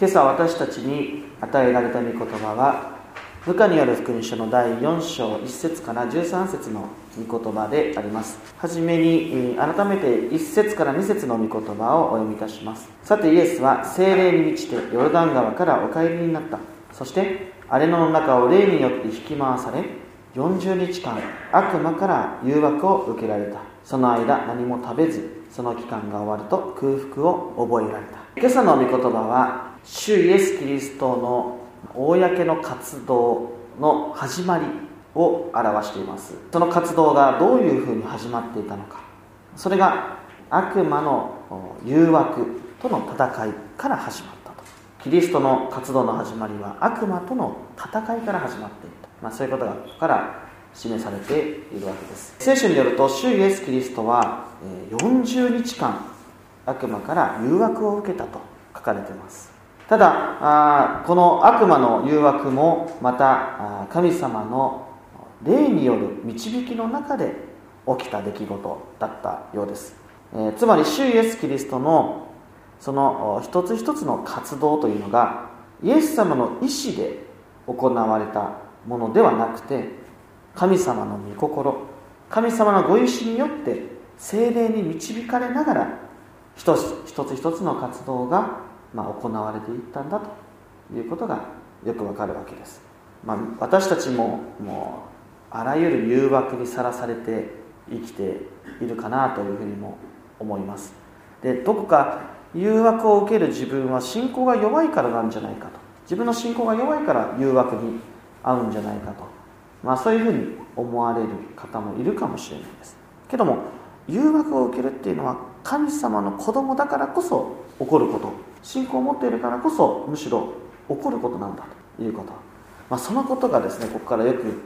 今朝私たちに与えられた御言葉はルカによる福音書の第4章1節から13節の御言葉であります。はじめに改めて1節から2節の御言葉をお読みいたします。さてイエスは精霊に満ちてヨルダン川からお帰りになった。そして荒れ野の中を霊によって引き回され40日間悪魔から誘惑を受けられた。その間何も食べずその期間が終わると空腹を覚えられた。今朝の御言葉は主イエス・キリストの公の活動の始まりを表しています。その活動がどういうふうに始まっていたのか。それが悪魔の誘惑との戦いから始まったと。キリストの活動の始まりは悪魔との戦いから始まっていた、まあ、そういうことがここから示されているわけです。聖書によると主イエス・キリストは40日間悪魔から誘惑を受けたと書かれています。ただこの悪魔の誘惑もまた神様の霊による導きの中で起きた出来事だったようです、えつまり主イエス・キリストのその一つ一つの活動というのがイエス様の意志で行われたものではなくて神様の御心神様のご意志によって精霊に導かれながら一つ一つ一つの活動が、まあ、行われていったんだということがよくわかるわけです、まあ、私たちももうあらゆる誘惑にさらされて生きているかなというふうにも思います。でどこか誘惑を受ける自分は信仰が弱いからなんじゃないかと。自分の信仰が弱いから誘惑に遭うんじゃないかと。まあ、そういうふうに思われる方もいるかもしれないです。けども誘惑を受けるっていうのは神様の子供だからこそ起こること。信仰を持っているからこそむしろ起こることなんだということ、まあ、そのことがですねここからよく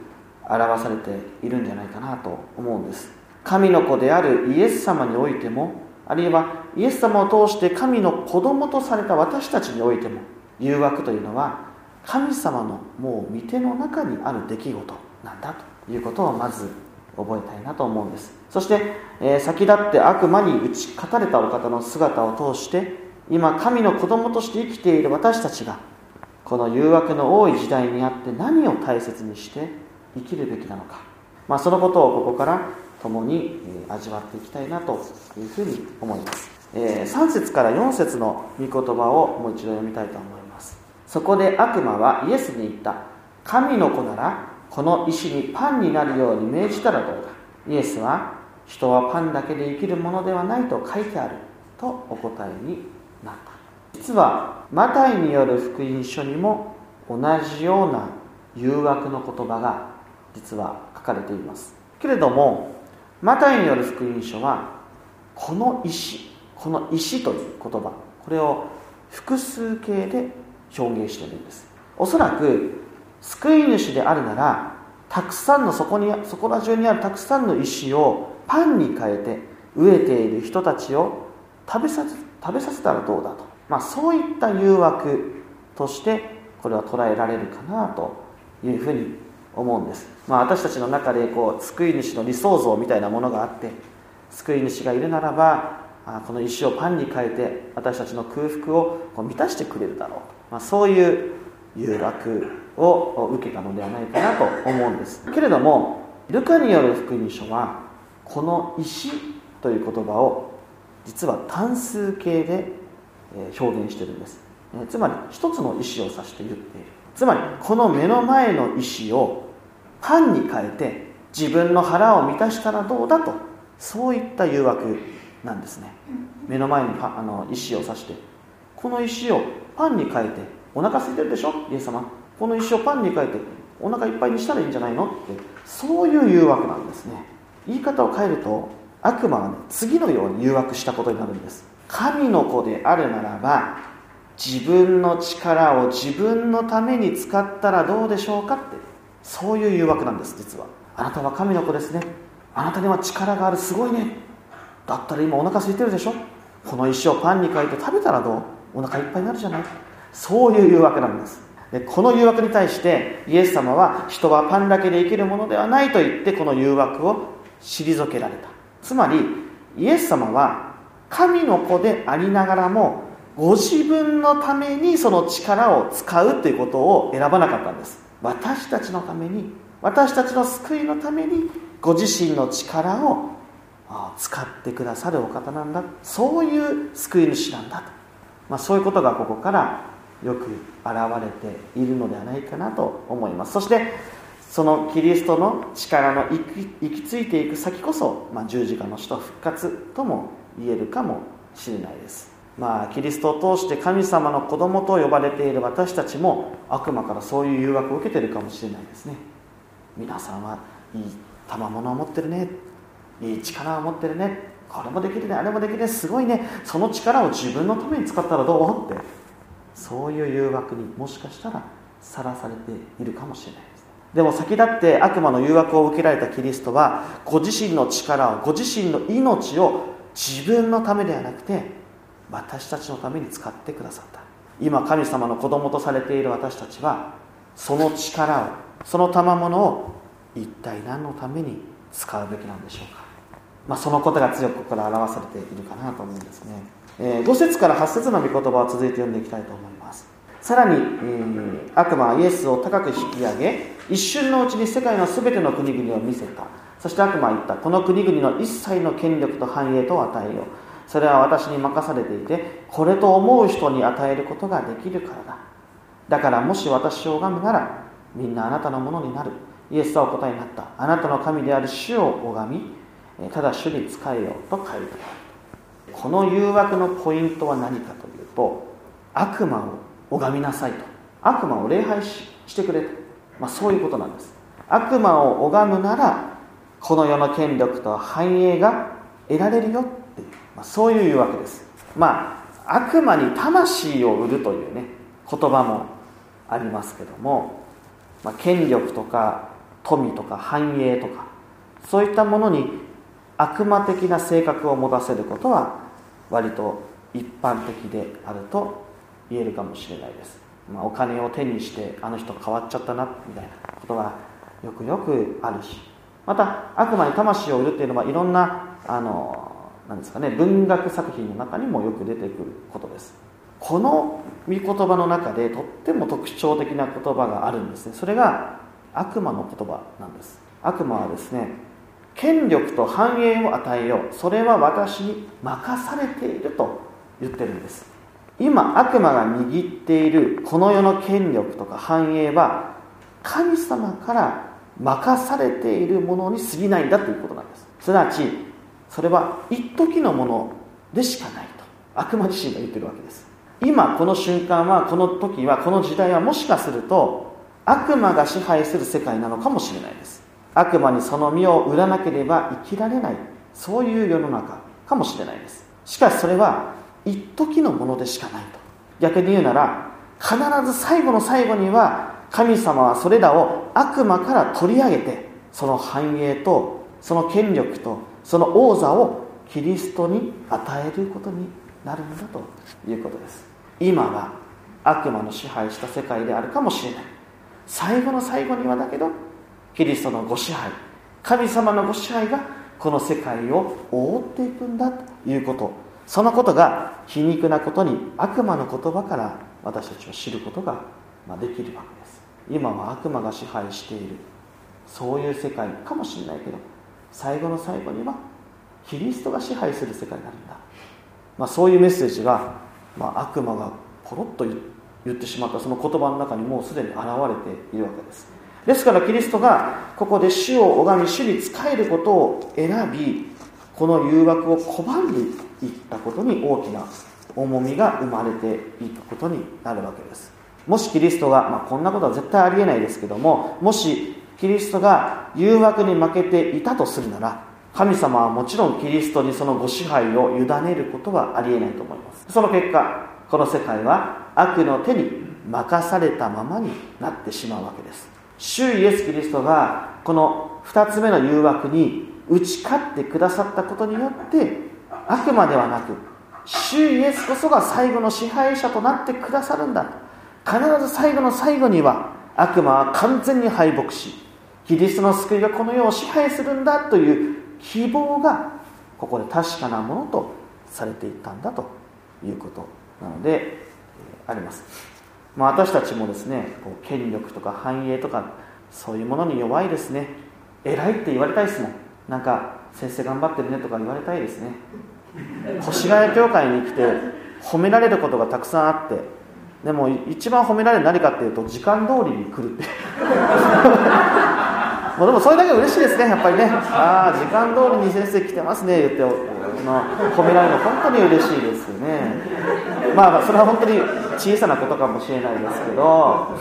表されているんじゃないかなと思うんです。神の子であるイエス様においてもあるいはイエス様を通して神の子供とされた私たちにおいても誘惑というのは神様のもう御手の中にある出来事なんだということをまず覚えたいなと思うんです。そして、えー、先立って悪魔に打ち勝たれたお方の姿を通して今神の子供として生きている私たちがこの誘惑の多い時代にあって何を大切にして生きるべきなのか、まあ、そのことをここから共に味わっていきたいなというふうに思います、えー、3節から4節の御言葉をもう一度読みたいと思います。そこで悪魔はイエスに言った。神の子ならこの石にパンになるように命じたらどうだ。イエスは人はパンだけで生きるものではないと書いてある。とお答えになった実はマタイによる福音書にも同じような誘惑の言葉が実は書かれています。けれどもマタイによる福音書はこの石この石という言葉これを複数形で表現しているんです。おそらく救い主であるならたくさんのそこにそこら中にあるたくさんの石をパンに変えて飢えている人たちを食べさせ食べさせたらどうだと、まあ、そういった誘惑としてこれは捉えられるかなというふうに思うんです、まあ、私たちの中でこう救い主の理想像みたいなものがあって救い主がいるならばこの石をパンに変えて私たちの空腹をこう満たしてくれるだろうと、まあ、そういう誘惑を受けたのではないかなと思うんです。けれどもルカによる福音書はこの石という言葉を実は単数形で表現しているんです。つまり一つの石を指して言っている。つまりこの目の前の石をパンに変えて自分の腹を満たしたらどうだとそういった誘惑なんですね。目の前にあの石を指して。この石をパンに変えてお腹空いてるでしょ？イエス様。この石をパンに変えてお腹いっぱいにしたらいいんじゃないの？ってそういう誘惑なんですね。言い方を変えると悪魔はね次のように誘惑したことになるんです。神の子であるならば自分の力を自分のために使ったらどうでしょうかってそういう誘惑なんです実は。あなたは神の子ですね。あなたには力があるすごいね。だったら今お腹空いてるでしょ。この石をパンに変えて食べたらどう？お腹いっぱいになるじゃない。そういう誘惑なんです。でこの誘惑に対してイエス様は人はパンだけで生きるものではないと言ってこの誘惑を退けられた。つまりイエス様は神の子でありながらもご自分のためにその力を使うということを選ばなかったんです。私たちのために私たちの救いのためにご自身の力を使ってくださるお方なんだ。そういう救い主なんだと、まあ、そういうことがここからよく現れているのではないかなと思います。そしてそのキリストの力の行き行き着いていく先こそ、まあ、十字架の死と復活とも言えるかもしれないです。まあキリストを通して神様の子供と呼ばれている私たちも悪魔からそういう誘惑を受けているかもしれないですね。皆さんはいい賜物を持ってるね。いい力を持ってるね。これもできるね。あれもできるね。すごいね。その力を自分のために使ったらどう？ってそういう誘惑にもしかしたらさらされているかもしれない。でも先立って悪魔の誘惑を受けられたキリストはご自身の力をご自身の命を自分のためではなくて私たちのために使ってくださった。今神様の子供とされている私たちはその力をその賜物を一体何のために使うべきなんでしょうか、まあ、そのことが強くここから表されているかなと思うんですね、えー、5節から8節の御言葉を続いて読んでいきたいと思います。さらに、えー、悪魔はイエスを高く引き上げ一瞬のうちに世界の全ての国々を見せた。そして悪魔は言ったこの国々の一切の権力と繁栄と与えよう。それは私に任されていてこれと思う人に与えることができるからだ。だからもし私を拝むならみんなあなたのものになる。イエスはお答えになった。あなたの神である主を拝みただ主に仕えようと書いてある。この誘惑のポイントは何かというと悪魔を拝みなさいと。悪魔を礼拝してくれと、まあ、そういうことなんです。悪魔を拝むならこの世の権力と繁栄が得られるよっていう、まあ、そういう誘惑です。まあ悪魔に魂を売るというね言葉もありますけども、まあ、権力とか富とか繁栄とかそういったものに悪魔的な性格を持たせることは割と一般的であると言えるかもしれないです、まあ、お金を手にしてあの人変わっちゃったなみたいなことがよくよくあるし。また悪魔に魂を売るっていうのはいろんなあのなんですかね文学作品の中にもよく出てくることです。この御言葉の中でとっても特徴的な言葉があるんですね。それが悪魔の言葉なんです。悪魔はですね権力と繁栄を与えよう。それは私に任されていると言ってるんです。今悪魔が握っているこの世の権力とか繁栄は神様から任されているものに過ぎないんだということなんです。すなわちそれは一時のものでしかないと。悪魔自身が言ってるわけです。今この瞬間はこの時はこの時代はもしかすると悪魔が支配する世界なのかもしれないです。悪魔にその身を売らなければ生きられない。そういう世の中かもしれないです。しかしそれは一時のものでしかないと。逆に言うなら必ず最後の最後には神様はそれらを悪魔から取り上げてその繁栄とその権力とその王座をキリストに与えることになるんだということです。今は悪魔の支配した世界であるかもしれない。最後の最後にはだけどキリストのご支配神様のご支配がこの世界を覆っていくんだということ。そのことが皮肉なことに悪魔の言葉から私たちは知ることができるわけです。今は悪魔が支配している。そういう世界かもしれないけど最後の最後にはキリストが支配する世界になるんだ、まあ、そういうメッセージが、まあ、悪魔がポロッと言ってしまったその言葉の中にもうすでに現れているわけです。ですからキリストがここで主を拝み主に仕えることを選びこの誘惑を拒んでいったことに大きな重みが生まれていくことになるわけです。もしキリストが、まあ、こんなことは絶対ありえないですけどももしキリストが誘惑に負けていたとするなら神様はもちろんキリストにそのご支配を委ねることはありえないと思います。その結果この世界は悪の手に任されたままになってしまうわけです。主イエス・キリストがこの2つ目の誘惑に打ち勝ってくださったことによって悪魔ではなく主イエスこそが最後の支配者となってくださるんだ。必ず最後の最後には悪魔は完全に敗北しキリストの救いがこの世を支配するんだという希望がここで確かなものとされていったんだということなのであります、まあ、私たちもですねこう権力とか繁栄とかそういうものに弱いですね。偉いって言われたいですもん。なんか先生頑張ってるねとか言われたいですね。越谷教会に来て褒められることがたくさんあってでも一番褒められる何かっていうと時間通りに来るってもう。でもそれだけ嬉しいですねやっぱりね。ああ時間通りに先生来てますね言っての褒められるの本当に嬉しいですよね。まあそれは本当に小さなことかもしれないですけど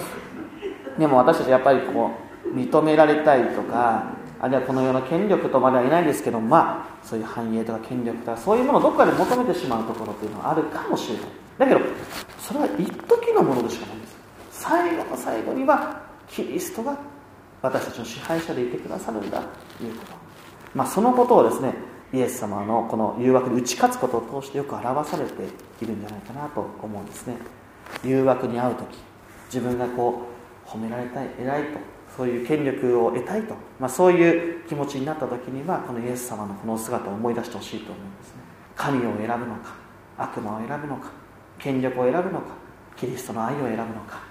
でも私たちやっぱりこう認められたいとかあるいはこの世の権力とまではいないですけどまあそういう繁栄とか権力とかそういうものをどこかで求めてしまうところっていうのはあるかもしれない。だけどそれは一時のものでしかないんです最後の最後にはキリストが私たちの支配者でいてくださるんだということ。まあそのことをですねイエス様のこの誘惑に打ち勝つことを通してよく表されているんじゃないかなと思うんですね。誘惑に遭う時自分がこう褒められたい偉いとそういう権力を得たいと、まあ、そういう気持ちになった時にはこのイエス様のこの姿を思い出してほしいと思うんですね。神を選ぶのか悪魔を選ぶのか権力を選ぶのかキリストの愛を選ぶのか、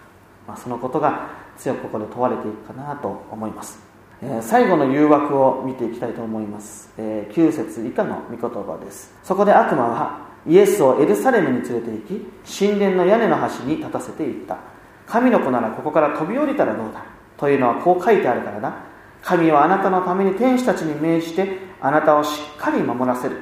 まあ、そのことが強くここで問われていくかなと思います。え最後の誘惑を見ていきたいと思います、え9節以下の御言葉です。そこで悪魔はイエスをエルサレムに連れて行き神殿の屋根の端に立たせていった神の子ならここから飛び降りたらどうだというのはこう書いてあるからだ神はあなたのために天使たちに命じてあなたをしっかり守らせる。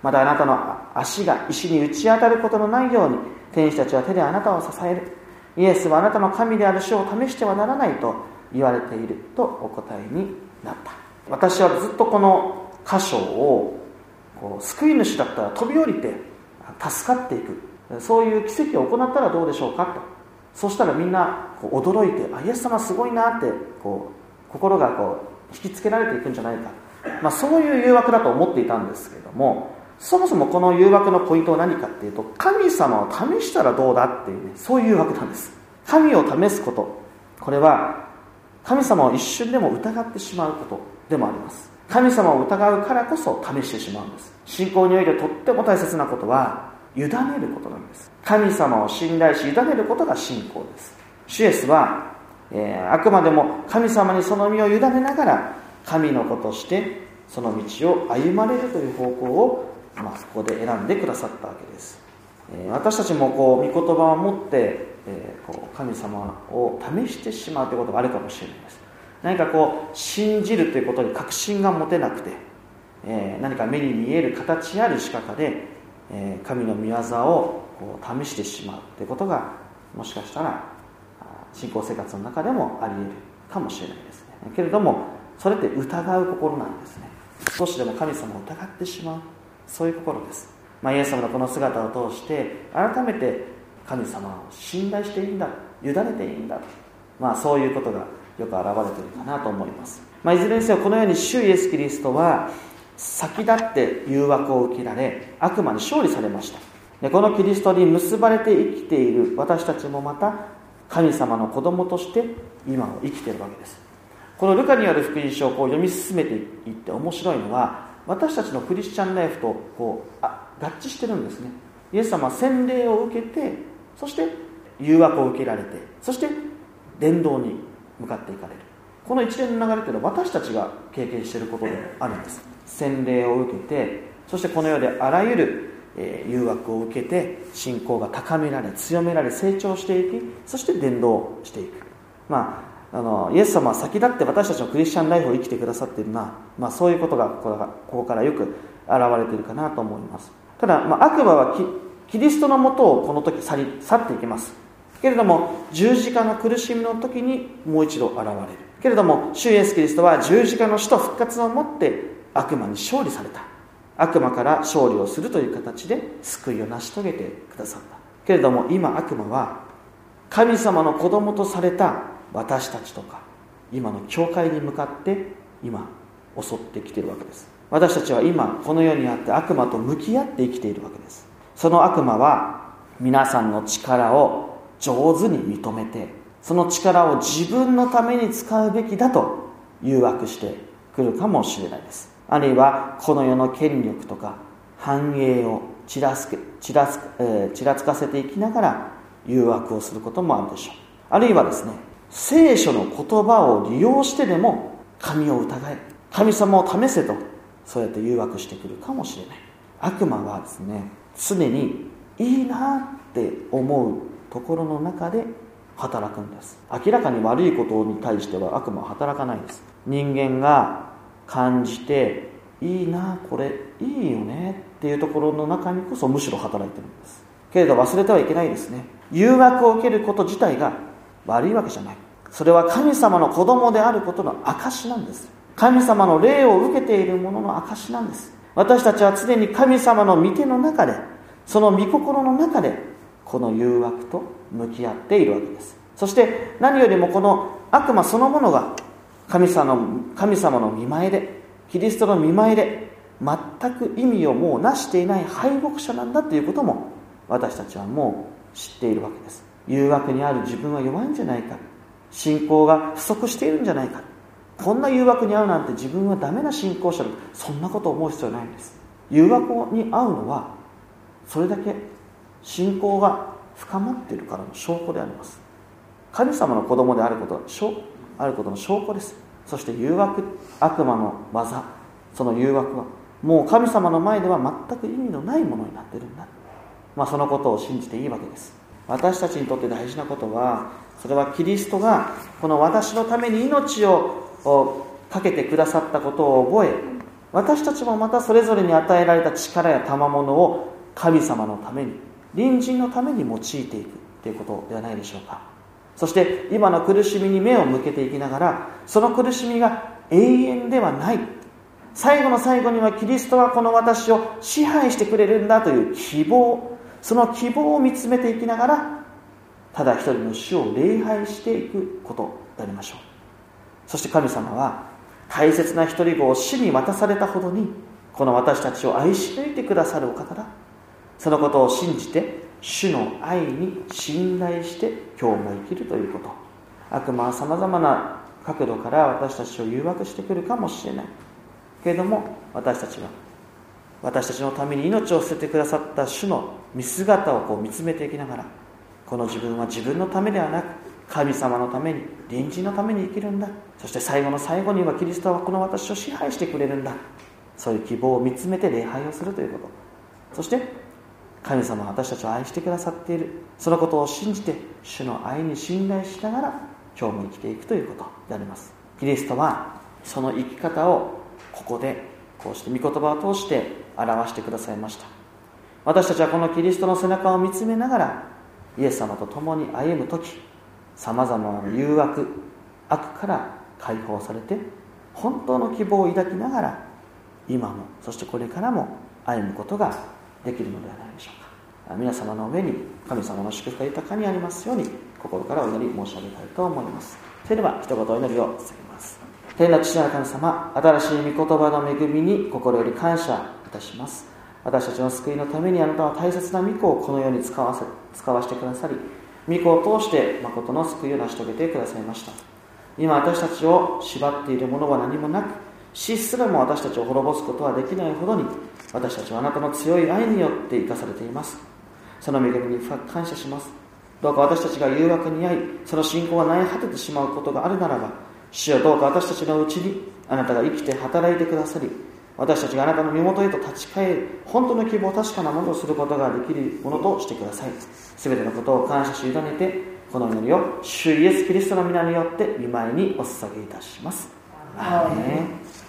またあなたの足が石に打ち当たることのないように天使たちは手であなたを支える。イエスはあなたの神である主を試してはならないと言われている。とお答えになった。私はずっとこの箇所をこう救い主だったら飛び降りて助かっていく。そういう奇跡を行ったらどうでしょうかと。そしたらみんなこう驚いてあイエス様すごいなってこう心がこう引きつけられていくんじゃないか、まあ、そういう誘惑だと思っていたんですけれどもそもそもこの誘惑のポイントは何かっていうと神様を試したらどうだっていうねそういう誘惑なんです。神を試すこと。これは神様を一瞬でも疑ってしまうことでもあります。神様を疑うからこそ試してしまうんです。信仰においてとっても大切なことは委ねることなんです。神様を信頼し委ねることが信仰です。シュエスは、えー、あくまでも神様にその身を委ねながら神の子としてその道を歩まれるという方向を、まあ、ここで選んでくださったわけです、えー、私たちもこう御言葉を持ってえー、こう神様を試してしまうということがあるかもしれないです。何かこう信じるということに確信が持てなくて、え、何か目に見える形ある仕方で、え、神の御業をこう試してしまうということがもしかしたら信仰生活の中でもあり得るかもしれないですね。けれどもそれって疑う心なんですね。少しでも神様を疑ってしまうそういう心です、まあ、イエス様のこの姿を通して改めて神様を信頼していいんだ委ねていいんだと。まあ、そういうことがよく表れているかなと思います、まあ、いずれにせよこのように主イエス・キリストは先立って誘惑を受けられ悪魔に勝利されました。でこのキリストに結ばれて生きている私たちもまた神様の子供として今を生きているわけです。このルカによる福音書をこう読み進めていって面白いのは私たちのクリスチャンライフとこうあ合致してるんですね。イエス様は洗礼を受けてそして誘惑を受けられてそして伝道に向かっていかれる。この一連の流れというのは私たちが経験していることであるんです。洗礼を受けてそしてこの世であらゆる誘惑を受けて信仰が高められ強められ成長していきそして伝道していく。まああのイエス様は先立って私たちのクリスチャンライフを生きてくださっているな、まあ、そういうことがここからよく現れているかなと思います。ただ、まあ、悪魔はキリストのもとをこの時去り去っていきます。けれども十字架の苦しみの時にもう一度現れる。けれども主イエスキリストは十字架の死と復活をもって悪魔に勝利された。悪魔から勝利をするという形で救いを成し遂げてくださった。けれども今悪魔は神様の子供とされた私たちとか今の教会に向かって今襲ってきているわけです。私たちは今この世にあって悪魔と向き合って生きているわけです。その悪魔は皆さんの力を上手に認めてその力を自分のために使うべきだと誘惑してくるかもしれないです。あるいはこの世の権力とか繁栄をちらつけちらつ,、えー、ちらつかせていきながら誘惑をすることもあるでしょう。あるいはですね聖書の言葉を利用してでも神を疑え神様を試せとそうやって誘惑してくるかもしれない。悪魔はですね常にいいなって思うところの中で働くんです。明らかに悪いことに対しては悪魔は働かないです。人間が感じていいなこれいいよねっていうところの中にこそむしろ働いてるんです。けれど忘れてはいけないですね。誘惑を受けること自体が悪いわけじゃない。それは神様の子供であることの証なんです。神様の霊を受けているものの証なんです。私たちは常に神様の御手の中でその御心の中でこの誘惑と向き合っているわけです。そして何よりもこの悪魔そのものが神様の神様の見前でキリストの見前で全く意味をもう成していない敗北者なんだということも私たちはもう知っているわけです。誘惑にある自分は弱いんじゃないか。信仰が不足しているんじゃないか。こんな誘惑に遭うなんて自分はダメな信仰者だ。そんなことを思う必要ないんです。誘惑に遭うのはそれだけ信仰が深まっているからの証拠であります。神様の子供であることあることの証拠です。そして誘惑悪魔の技その誘惑はもう神様の前では全く意味のないものになってるんだ、まあ、そのことを信じていいわけです。私たちにとって大事なことはそれはキリストがこの私のために命をかけてくださったことを覚え私たちもまたそれぞれに与えられた力や賜物を神様のために隣人のために用いていくということではないでしょうか。そして今の苦しみに目を向けていきながらその苦しみが永遠ではない。最後の最後にはキリストはこの私を支配してくれるんだという希望。その希望を見つめていきながらただ一人の主を礼拝していくことでありましょう。そして神様は大切な一人子を死に渡されたほどにこの私たちを愛し抜いてくださるお方だ。そのことを信じて主の愛に信頼して今日も生きるということ。悪魔はさまざまな角度から私たちを誘惑してくるかもしれない。けれども私たちは私たちのために命を捨ててくださった主の見姿をこう見つめていきながらこの自分は自分のためではなく神様のために隣人のために生きるんだ。そして最後の最後にはキリストはこの私を支配してくれるんだ。そういう希望を見つめて礼拝をするということ。そして神様は私たちを愛してくださっている。そのことを信じて主の愛に信頼しながら今日も生きていくということであります。キリストはその生き方をここでこうして御言葉を通して表してくださいました。私たちはこのキリストの背中を見つめながらイエス様と共に歩む時さまざまな誘惑悪から解放されて本当の希望を抱きながら今もそしてこれからも歩むことができるのではないでしょうか。皆様の上に神様の祝福が豊かにありますように心からお祈り申し上げたいと思います。それでは一言お祈りを捧げます。天の父なる神様新しい御言葉の恵みに心より感謝いたします。私たちの救いのためにあなたは大切な御子をこの世に使わせ使わせてくださり御子を通して誠の救いを成し遂げてくださいました。今私たちを縛っているものは何もなく死すらも私たちを滅ぼすことはできないほどに私たちはあなたの強い愛によって生かされています。その恵みに深く感謝します。どうか私たちが誘惑に遭いその信仰が萎え果ててしまうことがあるならば主よどうか私たちのうちにあなたが生きて働いてくださり私たちがあなたの身元へと立ち返り本当の希望確かなものをすることができるものとしてください。全てのことを感謝し委ねてこの祈りを主イエス・キリストの皆によって見舞いにお捧げいたします。アー